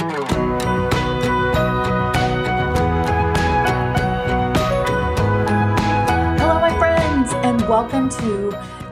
Hello, my friends, and welcome to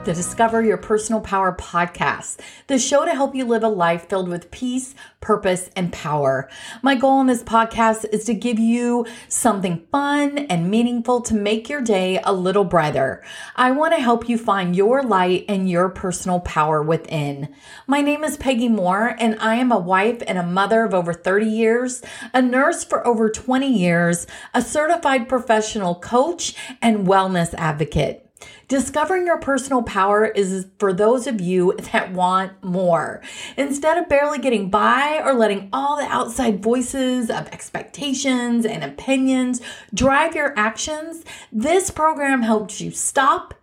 the Discover Your Personal Power podcast, the show to help you live a life filled with peace, purpose, and power. My goal in this podcast is to give you something fun and meaningful to make your day a little brighter. I want to help you find your light and your personal power within. My name is Peggy Moore, and I am a wife and a mother of over 30 years, a nurse for over 20 years, a certified professional coach, and wellness advocate. Discovering your personal power is for those of you that want more. Instead of barely getting by or letting all the outside voices of expectations and opinions drive your actions, this program helps you stop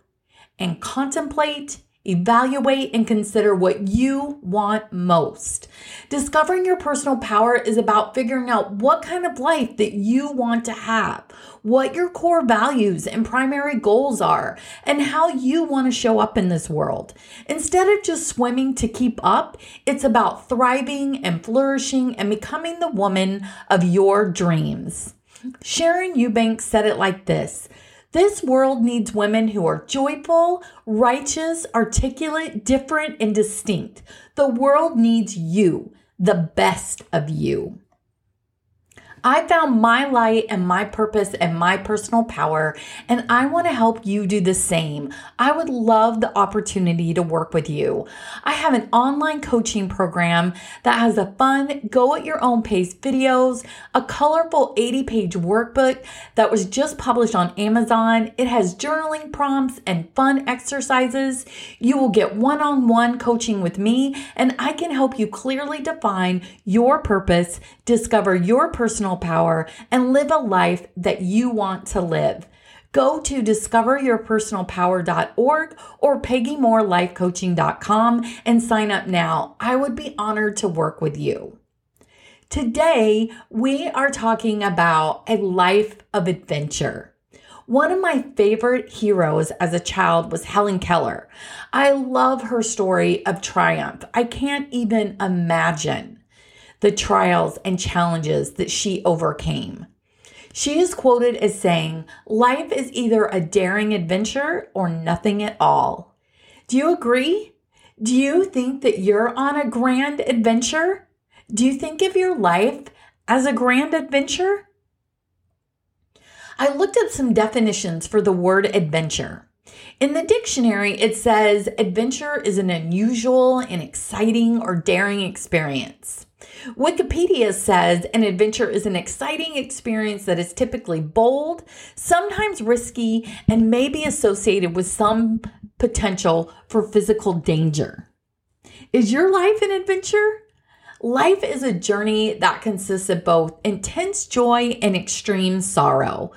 and contemplate Evaluate and consider what you want most. Discovering your personal power is about figuring out what kind of life that you want to have, what your core values and primary goals are, and how you want to show up in this world. Instead of just swimming to keep up, it's about thriving and flourishing and becoming the woman of your dreams. Sharon Eubanks said it like this this world needs women who are joyful, righteous, articulate, different, and distinct. The world needs you, the best of you. I found my light and my purpose and my personal power, and I want to help you do the same. I would love the opportunity to work with you. I have an online coaching program that has a fun, go at your own pace videos, a colorful 80 page workbook that was just published on Amazon. It has journaling prompts and fun exercises. You will get one on one coaching with me, and I can help you clearly define your purpose, discover your personal power and live a life that you want to live. Go to discoveryourpersonalpower.org or peggymorelifecoaching.com and sign up now. I would be honored to work with you. Today, we are talking about a life of adventure. One of my favorite heroes as a child was Helen Keller. I love her story of triumph. I can't even imagine the trials and challenges that she overcame. She is quoted as saying, Life is either a daring adventure or nothing at all. Do you agree? Do you think that you're on a grand adventure? Do you think of your life as a grand adventure? I looked at some definitions for the word adventure. In the dictionary, it says adventure is an unusual and exciting or daring experience. Wikipedia says an adventure is an exciting experience that is typically bold, sometimes risky, and may be associated with some potential for physical danger. Is your life an adventure? Life is a journey that consists of both intense joy and extreme sorrow.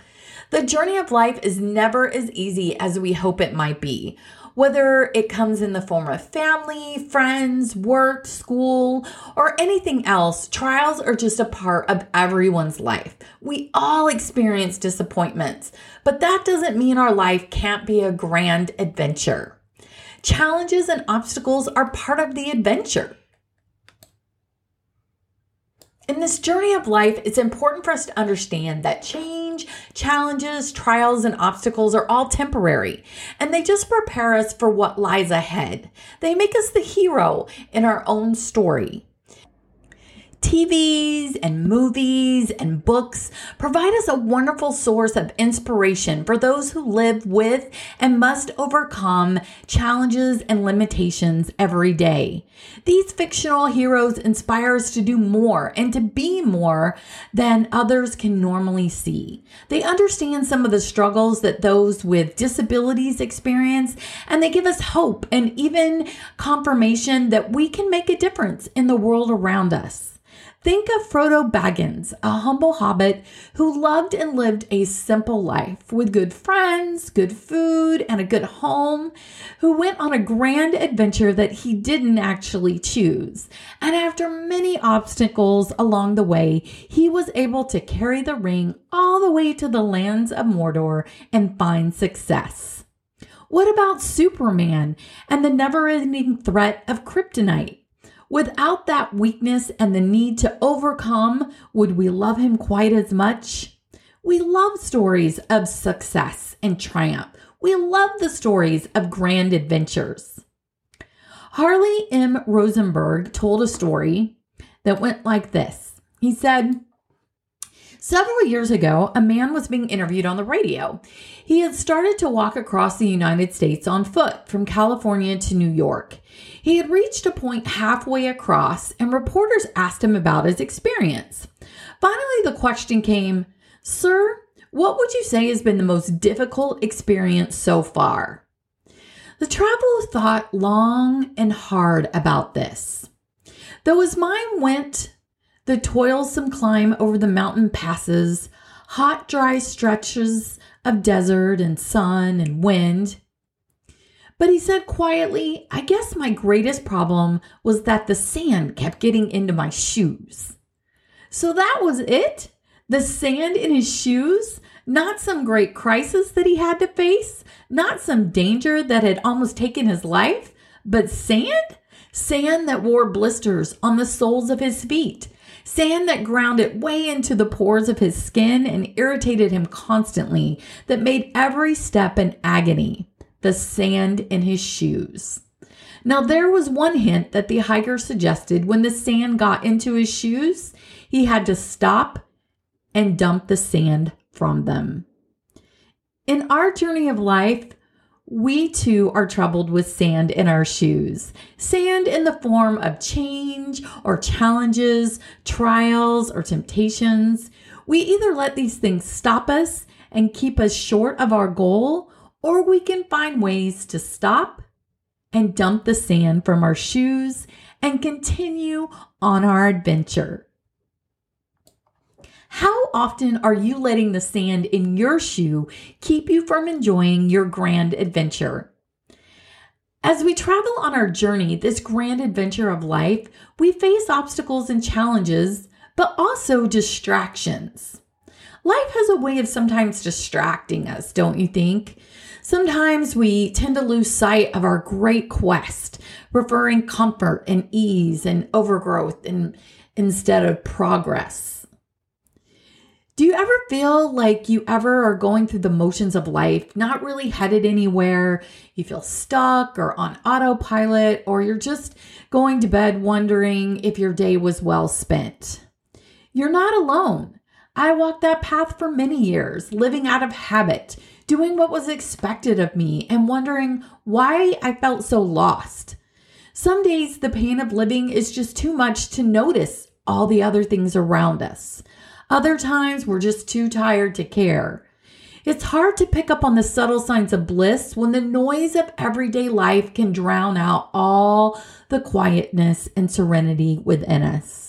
The journey of life is never as easy as we hope it might be whether it comes in the form of family, friends, work, school, or anything else, trials are just a part of everyone's life. We all experience disappointments, but that doesn't mean our life can't be a grand adventure. Challenges and obstacles are part of the adventure. In this journey of life, it's important for us to understand that change, challenges, trials, and obstacles are all temporary, and they just prepare us for what lies ahead. They make us the hero in our own story. TVs and movies and books provide us a wonderful source of inspiration for those who live with and must overcome challenges and limitations every day. These fictional heroes inspire us to do more and to be more than others can normally see. They understand some of the struggles that those with disabilities experience, and they give us hope and even confirmation that we can make a difference in the world around us. Think of Frodo Baggins, a humble hobbit who loved and lived a simple life with good friends, good food, and a good home, who went on a grand adventure that he didn't actually choose. And after many obstacles along the way, he was able to carry the ring all the way to the lands of Mordor and find success. What about Superman and the never ending threat of kryptonite? Without that weakness and the need to overcome, would we love him quite as much? We love stories of success and triumph. We love the stories of grand adventures. Harley M. Rosenberg told a story that went like this. He said, Several years ago, a man was being interviewed on the radio. He had started to walk across the United States on foot from California to New York. He had reached a point halfway across, and reporters asked him about his experience. Finally, the question came Sir, what would you say has been the most difficult experience so far? The traveler thought long and hard about this. Though his mind went the toilsome climb over the mountain passes, hot, dry stretches of desert and sun and wind. But he said quietly, I guess my greatest problem was that the sand kept getting into my shoes. So that was it? The sand in his shoes? Not some great crisis that he had to face? Not some danger that had almost taken his life? But sand? Sand that wore blisters on the soles of his feet Sand that ground it way into the pores of his skin and irritated him constantly, that made every step an agony. The sand in his shoes. Now, there was one hint that the hiker suggested when the sand got into his shoes, he had to stop and dump the sand from them. In our journey of life, we too are troubled with sand in our shoes. Sand in the form of change or challenges, trials or temptations. We either let these things stop us and keep us short of our goal, or we can find ways to stop and dump the sand from our shoes and continue on our adventure. How often are you letting the sand in your shoe keep you from enjoying your grand adventure? As we travel on our journey, this grand adventure of life, we face obstacles and challenges, but also distractions. Life has a way of sometimes distracting us, don't you think? Sometimes we tend to lose sight of our great quest, preferring comfort and ease and overgrowth and, instead of progress. Do you ever feel like you ever are going through the motions of life, not really headed anywhere? You feel stuck or on autopilot, or you're just going to bed wondering if your day was well spent? You're not alone. I walked that path for many years, living out of habit, doing what was expected of me, and wondering why I felt so lost. Some days, the pain of living is just too much to notice all the other things around us. Other times we're just too tired to care. It's hard to pick up on the subtle signs of bliss when the noise of everyday life can drown out all the quietness and serenity within us.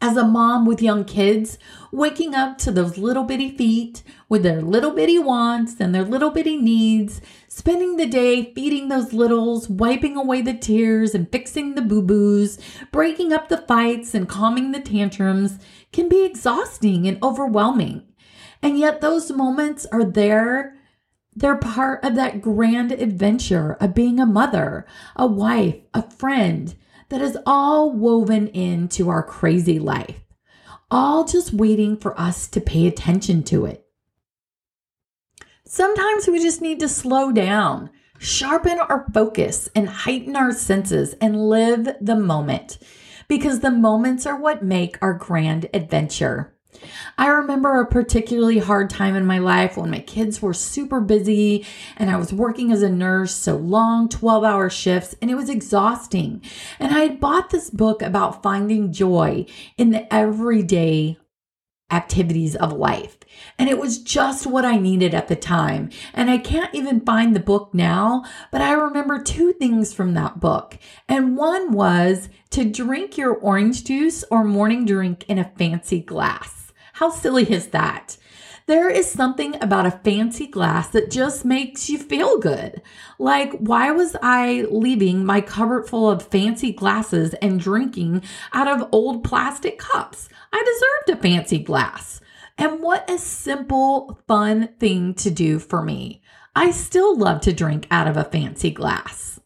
As a mom with young kids, waking up to those little bitty feet with their little bitty wants and their little bitty needs, spending the day feeding those littles, wiping away the tears and fixing the boo boos, breaking up the fights and calming the tantrums, can be exhausting and overwhelming. And yet, those moments are there. They're part of that grand adventure of being a mother, a wife, a friend that is all woven into our crazy life, all just waiting for us to pay attention to it. Sometimes we just need to slow down, sharpen our focus, and heighten our senses and live the moment because the moments are what make our grand adventure. I remember a particularly hard time in my life when my kids were super busy and I was working as a nurse, so long 12 hour shifts, and it was exhausting. And I had bought this book about finding joy in the everyday activities of life. And it was just what I needed at the time. And I can't even find the book now, but I remember two things from that book. And one was to drink your orange juice or morning drink in a fancy glass. How silly is that? There is something about a fancy glass that just makes you feel good. Like, why was I leaving my cupboard full of fancy glasses and drinking out of old plastic cups? I deserved a fancy glass. And what a simple, fun thing to do for me. I still love to drink out of a fancy glass.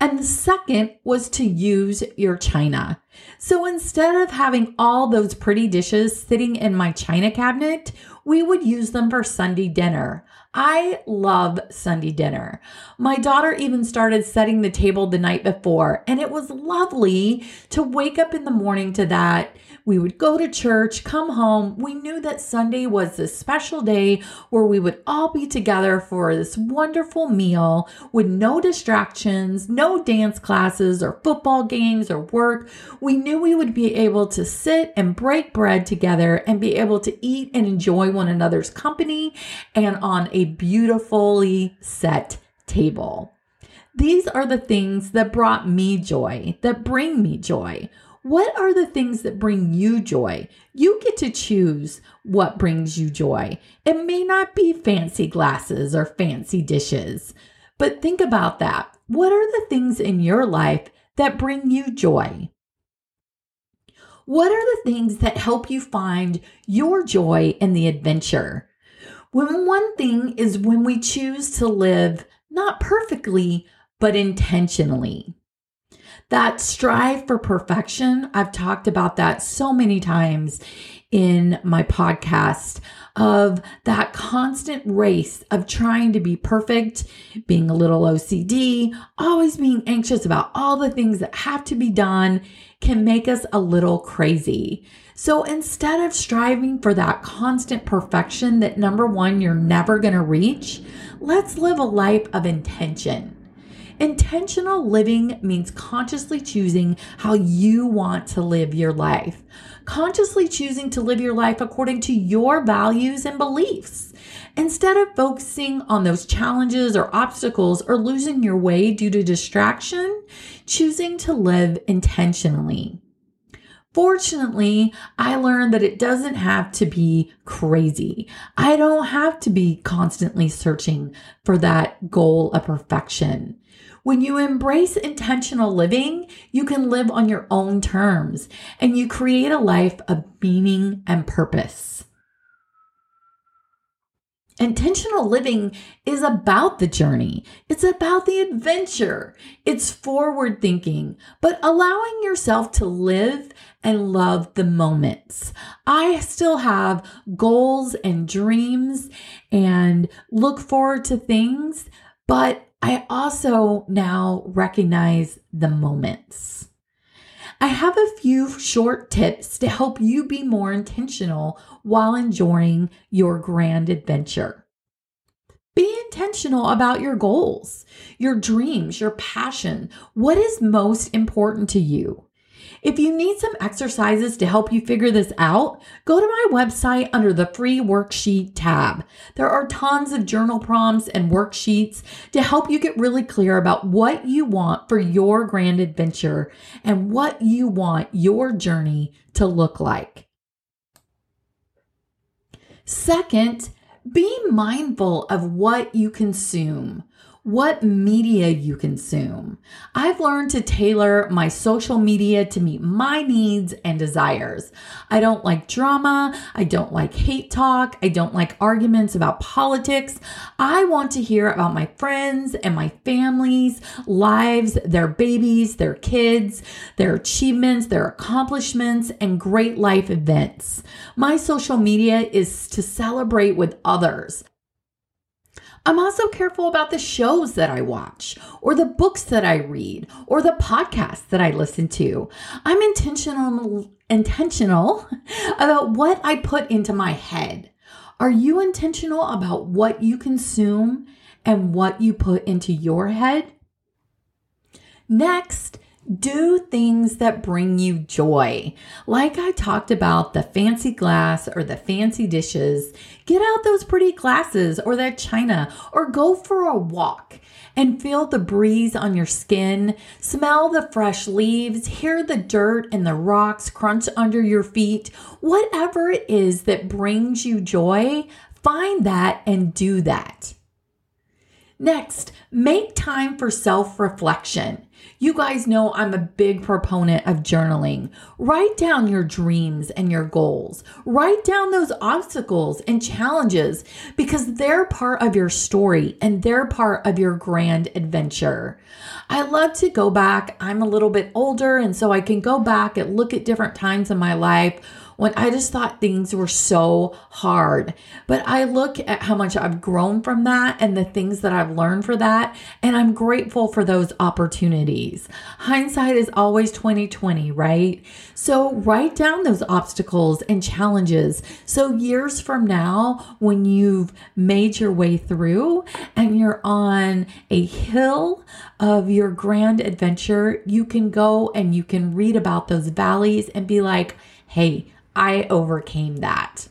And the second was to use your china. So instead of having all those pretty dishes sitting in my china cabinet, we would use them for Sunday dinner. I love Sunday dinner. My daughter even started setting the table the night before, and it was lovely to wake up in the morning to that. We would go to church, come home. We knew that Sunday was this special day where we would all be together for this wonderful meal with no distractions, no dance classes or football games or work. We knew we would be able to sit and break bread together and be able to eat and enjoy one another's company and on a beautifully set table. These are the things that brought me joy, that bring me joy. What are the things that bring you joy? You get to choose what brings you joy. It may not be fancy glasses or fancy dishes, but think about that. What are the things in your life that bring you joy? What are the things that help you find your joy in the adventure? When one thing is when we choose to live not perfectly, but intentionally. That strive for perfection, I've talked about that so many times in my podcast of that constant race of trying to be perfect, being a little OCD, always being anxious about all the things that have to be done can make us a little crazy. So instead of striving for that constant perfection that number one, you're never going to reach, let's live a life of intention. Intentional living means consciously choosing how you want to live your life, consciously choosing to live your life according to your values and beliefs. Instead of focusing on those challenges or obstacles or losing your way due to distraction, choosing to live intentionally. Fortunately, I learned that it doesn't have to be crazy. I don't have to be constantly searching for that goal of perfection. When you embrace intentional living, you can live on your own terms and you create a life of meaning and purpose. Intentional living is about the journey. It's about the adventure. It's forward thinking, but allowing yourself to live and love the moments. I still have goals and dreams and look forward to things, but I also now recognize the moments. I have a few short tips to help you be more intentional while enjoying your grand adventure. Be intentional about your goals, your dreams, your passion. What is most important to you? If you need some exercises to help you figure this out, go to my website under the free worksheet tab. There are tons of journal prompts and worksheets to help you get really clear about what you want for your grand adventure and what you want your journey to look like. Second, be mindful of what you consume what media you consume. I've learned to tailor my social media to meet my needs and desires. I don't like drama. I don't like hate talk. I don't like arguments about politics. I want to hear about my friends and my family's lives, their babies, their kids, their achievements, their accomplishments, and great life events. My social media is to celebrate with others. I'm also careful about the shows that I watch, or the books that I read, or the podcasts that I listen to. I'm intentional intentional about what I put into my head. Are you intentional about what you consume and what you put into your head? Next, do things that bring you joy. Like I talked about the fancy glass or the fancy dishes, get out those pretty glasses or that china or go for a walk and feel the breeze on your skin, smell the fresh leaves, hear the dirt and the rocks crunch under your feet. Whatever it is that brings you joy, find that and do that. Next, make time for self reflection. You guys know I'm a big proponent of journaling. Write down your dreams and your goals. Write down those obstacles and challenges because they're part of your story and they're part of your grand adventure. I love to go back. I'm a little bit older, and so I can go back and look at different times in my life when I just thought things were so hard. But I look at how much I've grown from that and the things that I've learned for that, and I'm grateful for those opportunities. Hindsight is always 2020, right? So write down those obstacles and challenges. So years from now, when you've made your way through and you're on a hill of your grand adventure, you can go and you can read about those valleys and be like, hey, I overcame that.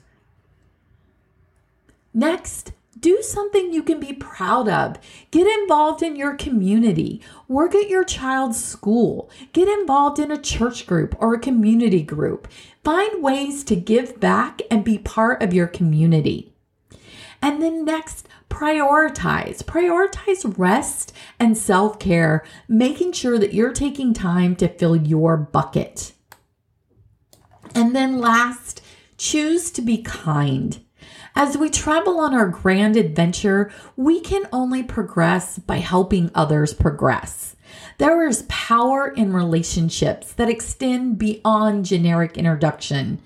Next, do something you can be proud of. Get involved in your community. Work at your child's school. Get involved in a church group or a community group. Find ways to give back and be part of your community. And then next, prioritize. Prioritize rest and self care, making sure that you're taking time to fill your bucket. And then last, choose to be kind. As we travel on our grand adventure, we can only progress by helping others progress. There is power in relationships that extend beyond generic introduction.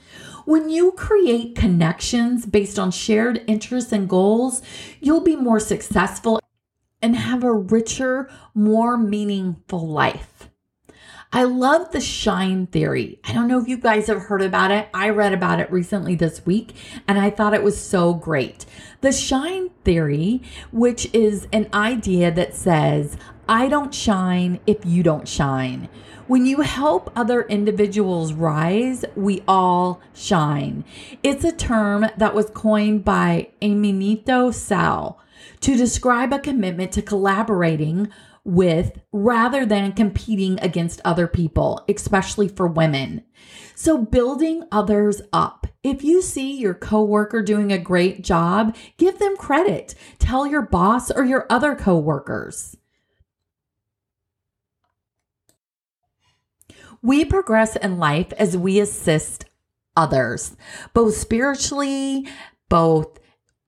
When you create connections based on shared interests and goals, you'll be more successful and have a richer, more meaningful life. I love the shine theory. I don't know if you guys have heard about it. I read about it recently this week and I thought it was so great. The shine theory, which is an idea that says, I don't shine if you don't shine. When you help other individuals rise, we all shine. It's a term that was coined by Aminatou Sal to describe a commitment to collaborating with rather than competing against other people, especially for women. So building others up. If you see your coworker doing a great job, give them credit. Tell your boss or your other coworkers. We progress in life as we assist others, both spiritually, both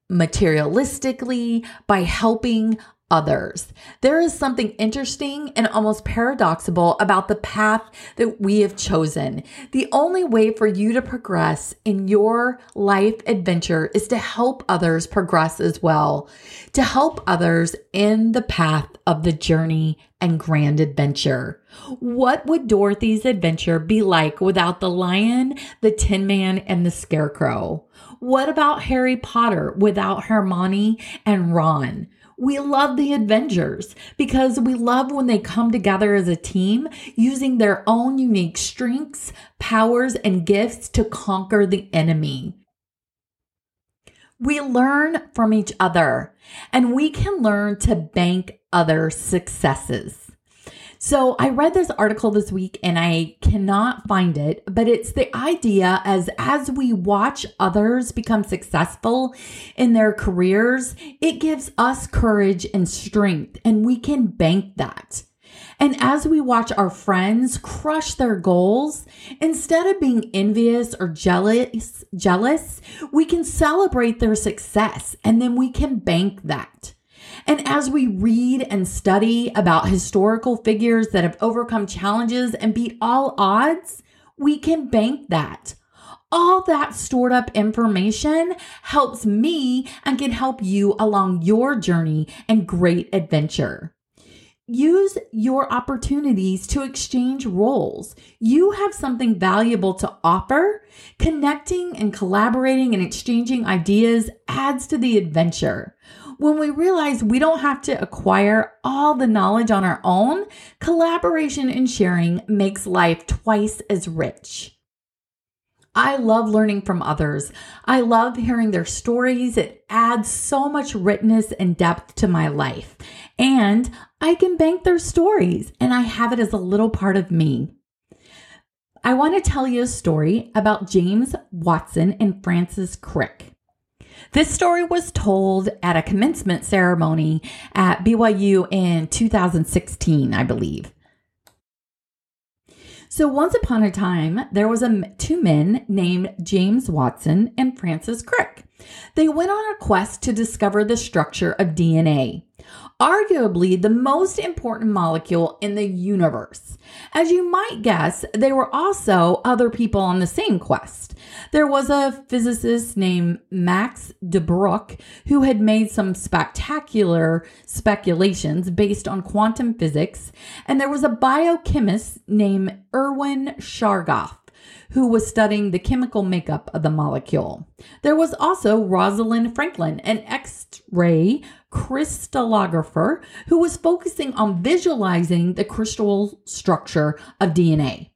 materialistically, by helping others. There is something interesting and almost paradoxical about the path that we have chosen. The only way for you to progress in your life adventure is to help others progress as well, to help others in the path of the journey and grand adventure. What would Dorothy's adventure be like without the lion, the tin man, and the scarecrow? What about Harry Potter without Hermione and Ron? We love the Avengers because we love when they come together as a team using their own unique strengths, powers, and gifts to conquer the enemy. We learn from each other and we can learn to bank other successes. So I read this article this week and I cannot find it, but it's the idea as as we watch others become successful in their careers, it gives us courage and strength and we can bank that. And as we watch our friends crush their goals, instead of being envious or jealous, jealous, we can celebrate their success and then we can bank that. And as we read and study about historical figures that have overcome challenges and beat all odds, we can bank that. All that stored up information helps me and can help you along your journey and great adventure. Use your opportunities to exchange roles. You have something valuable to offer. Connecting and collaborating and exchanging ideas adds to the adventure. When we realize we don't have to acquire all the knowledge on our own, collaboration and sharing makes life twice as rich. I love learning from others. I love hearing their stories. It adds so much richness and depth to my life. And I can bank their stories and I have it as a little part of me. I want to tell you a story about James Watson and Francis Crick. This story was told at a commencement ceremony at BYU in 2016, I believe. So once upon a time, there was a two men named James Watson and Francis Crick. They went on a quest to discover the structure of DNA arguably the most important molecule in the universe. As you might guess, there were also other people on the same quest. There was a physicist named Max de Broglie who had made some spectacular speculations based on quantum physics, and there was a biochemist named Erwin Chargaff who was studying the chemical makeup of the molecule. There was also Rosalind Franklin, an X ray crystallographer who was focusing on visualizing the crystal structure of DNA.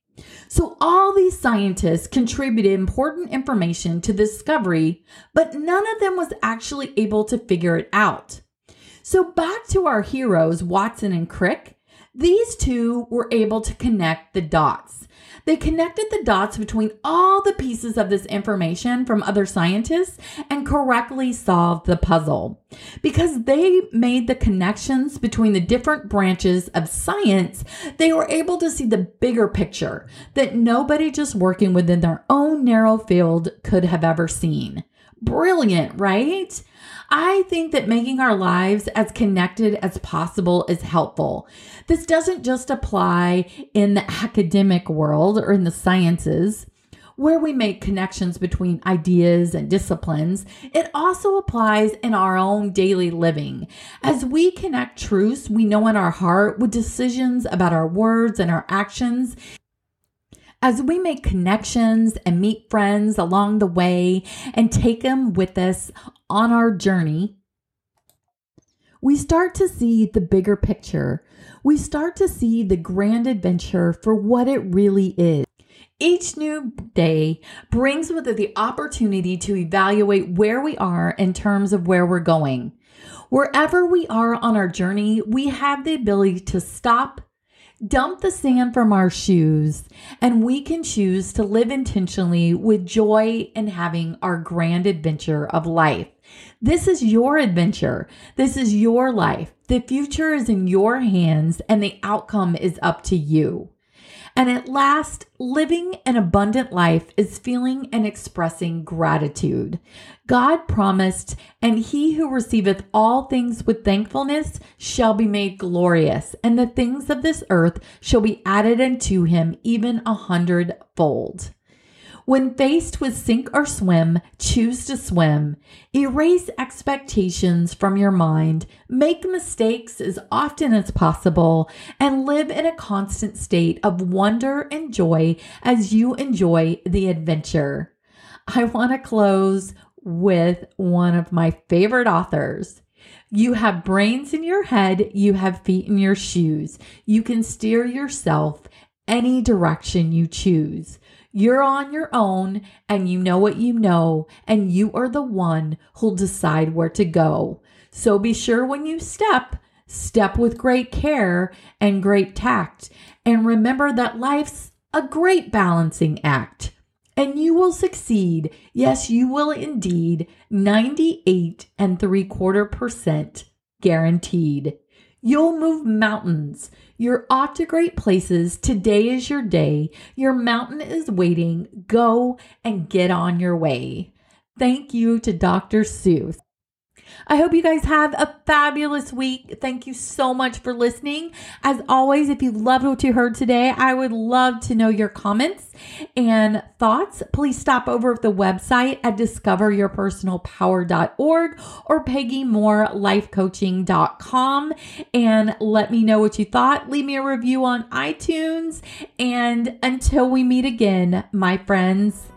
So, all these scientists contributed important information to the discovery, but none of them was actually able to figure it out. So, back to our heroes, Watson and Crick, these two were able to connect the dots. They connected the dots between all the pieces of this information from other scientists and correctly solved the puzzle. Because they made the connections between the different branches of science, they were able to see the bigger picture that nobody just working within their own narrow field could have ever seen. Brilliant, right? I think that making our lives as connected as possible is helpful. This doesn't just apply in the academic world or in the sciences where we make connections between ideas and disciplines, it also applies in our own daily living. As we connect truths we know in our heart with decisions about our words and our actions, as we make connections and meet friends along the way and take them with us on our journey, we start to see the bigger picture. We start to see the grand adventure for what it really is. Each new day brings with it the opportunity to evaluate where we are in terms of where we're going. Wherever we are on our journey, we have the ability to stop, dump the sand from our shoes, and we can choose to live intentionally with joy and having our grand adventure of life. This is your adventure. This is your life. The future is in your hands and the outcome is up to you. And at last, living an abundant life is feeling and expressing gratitude. God promised, and he who receiveth all things with thankfulness shall be made glorious, and the things of this earth shall be added unto him even a hundredfold. When faced with sink or swim, choose to swim. Erase expectations from your mind, make mistakes as often as possible, and live in a constant state of wonder and joy as you enjoy the adventure. I want to close with one of my favorite authors. You have brains in your head, you have feet in your shoes. You can steer yourself any direction you choose. You're on your own and you know what you know, and you are the one who'll decide where to go. So be sure when you step, step with great care and great tact. And remember that life's a great balancing act. And you will succeed. Yes, you will indeed. 98 and three quarter percent guaranteed. You'll move mountains. You're off to great places. Today is your day. Your mountain is waiting. Go and get on your way. Thank you to Dr. Seuss. I hope you guys have a fabulous week. Thank you so much for listening. As always, if you loved what you heard today, I would love to know your comments and thoughts. Please stop over at the website at discoveryourpersonalpower.org or peggymorelifecoaching.com and let me know what you thought. Leave me a review on iTunes. And until we meet again, my friends,